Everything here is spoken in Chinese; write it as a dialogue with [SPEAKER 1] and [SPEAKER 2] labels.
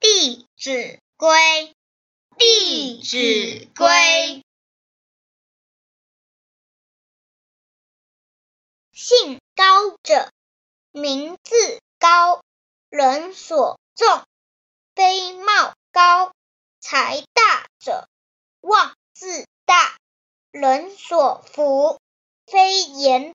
[SPEAKER 1] 弟子规》，《弟子规》。姓高者，名自高，人所重，非貌高；财大者，望自大，人所服，非言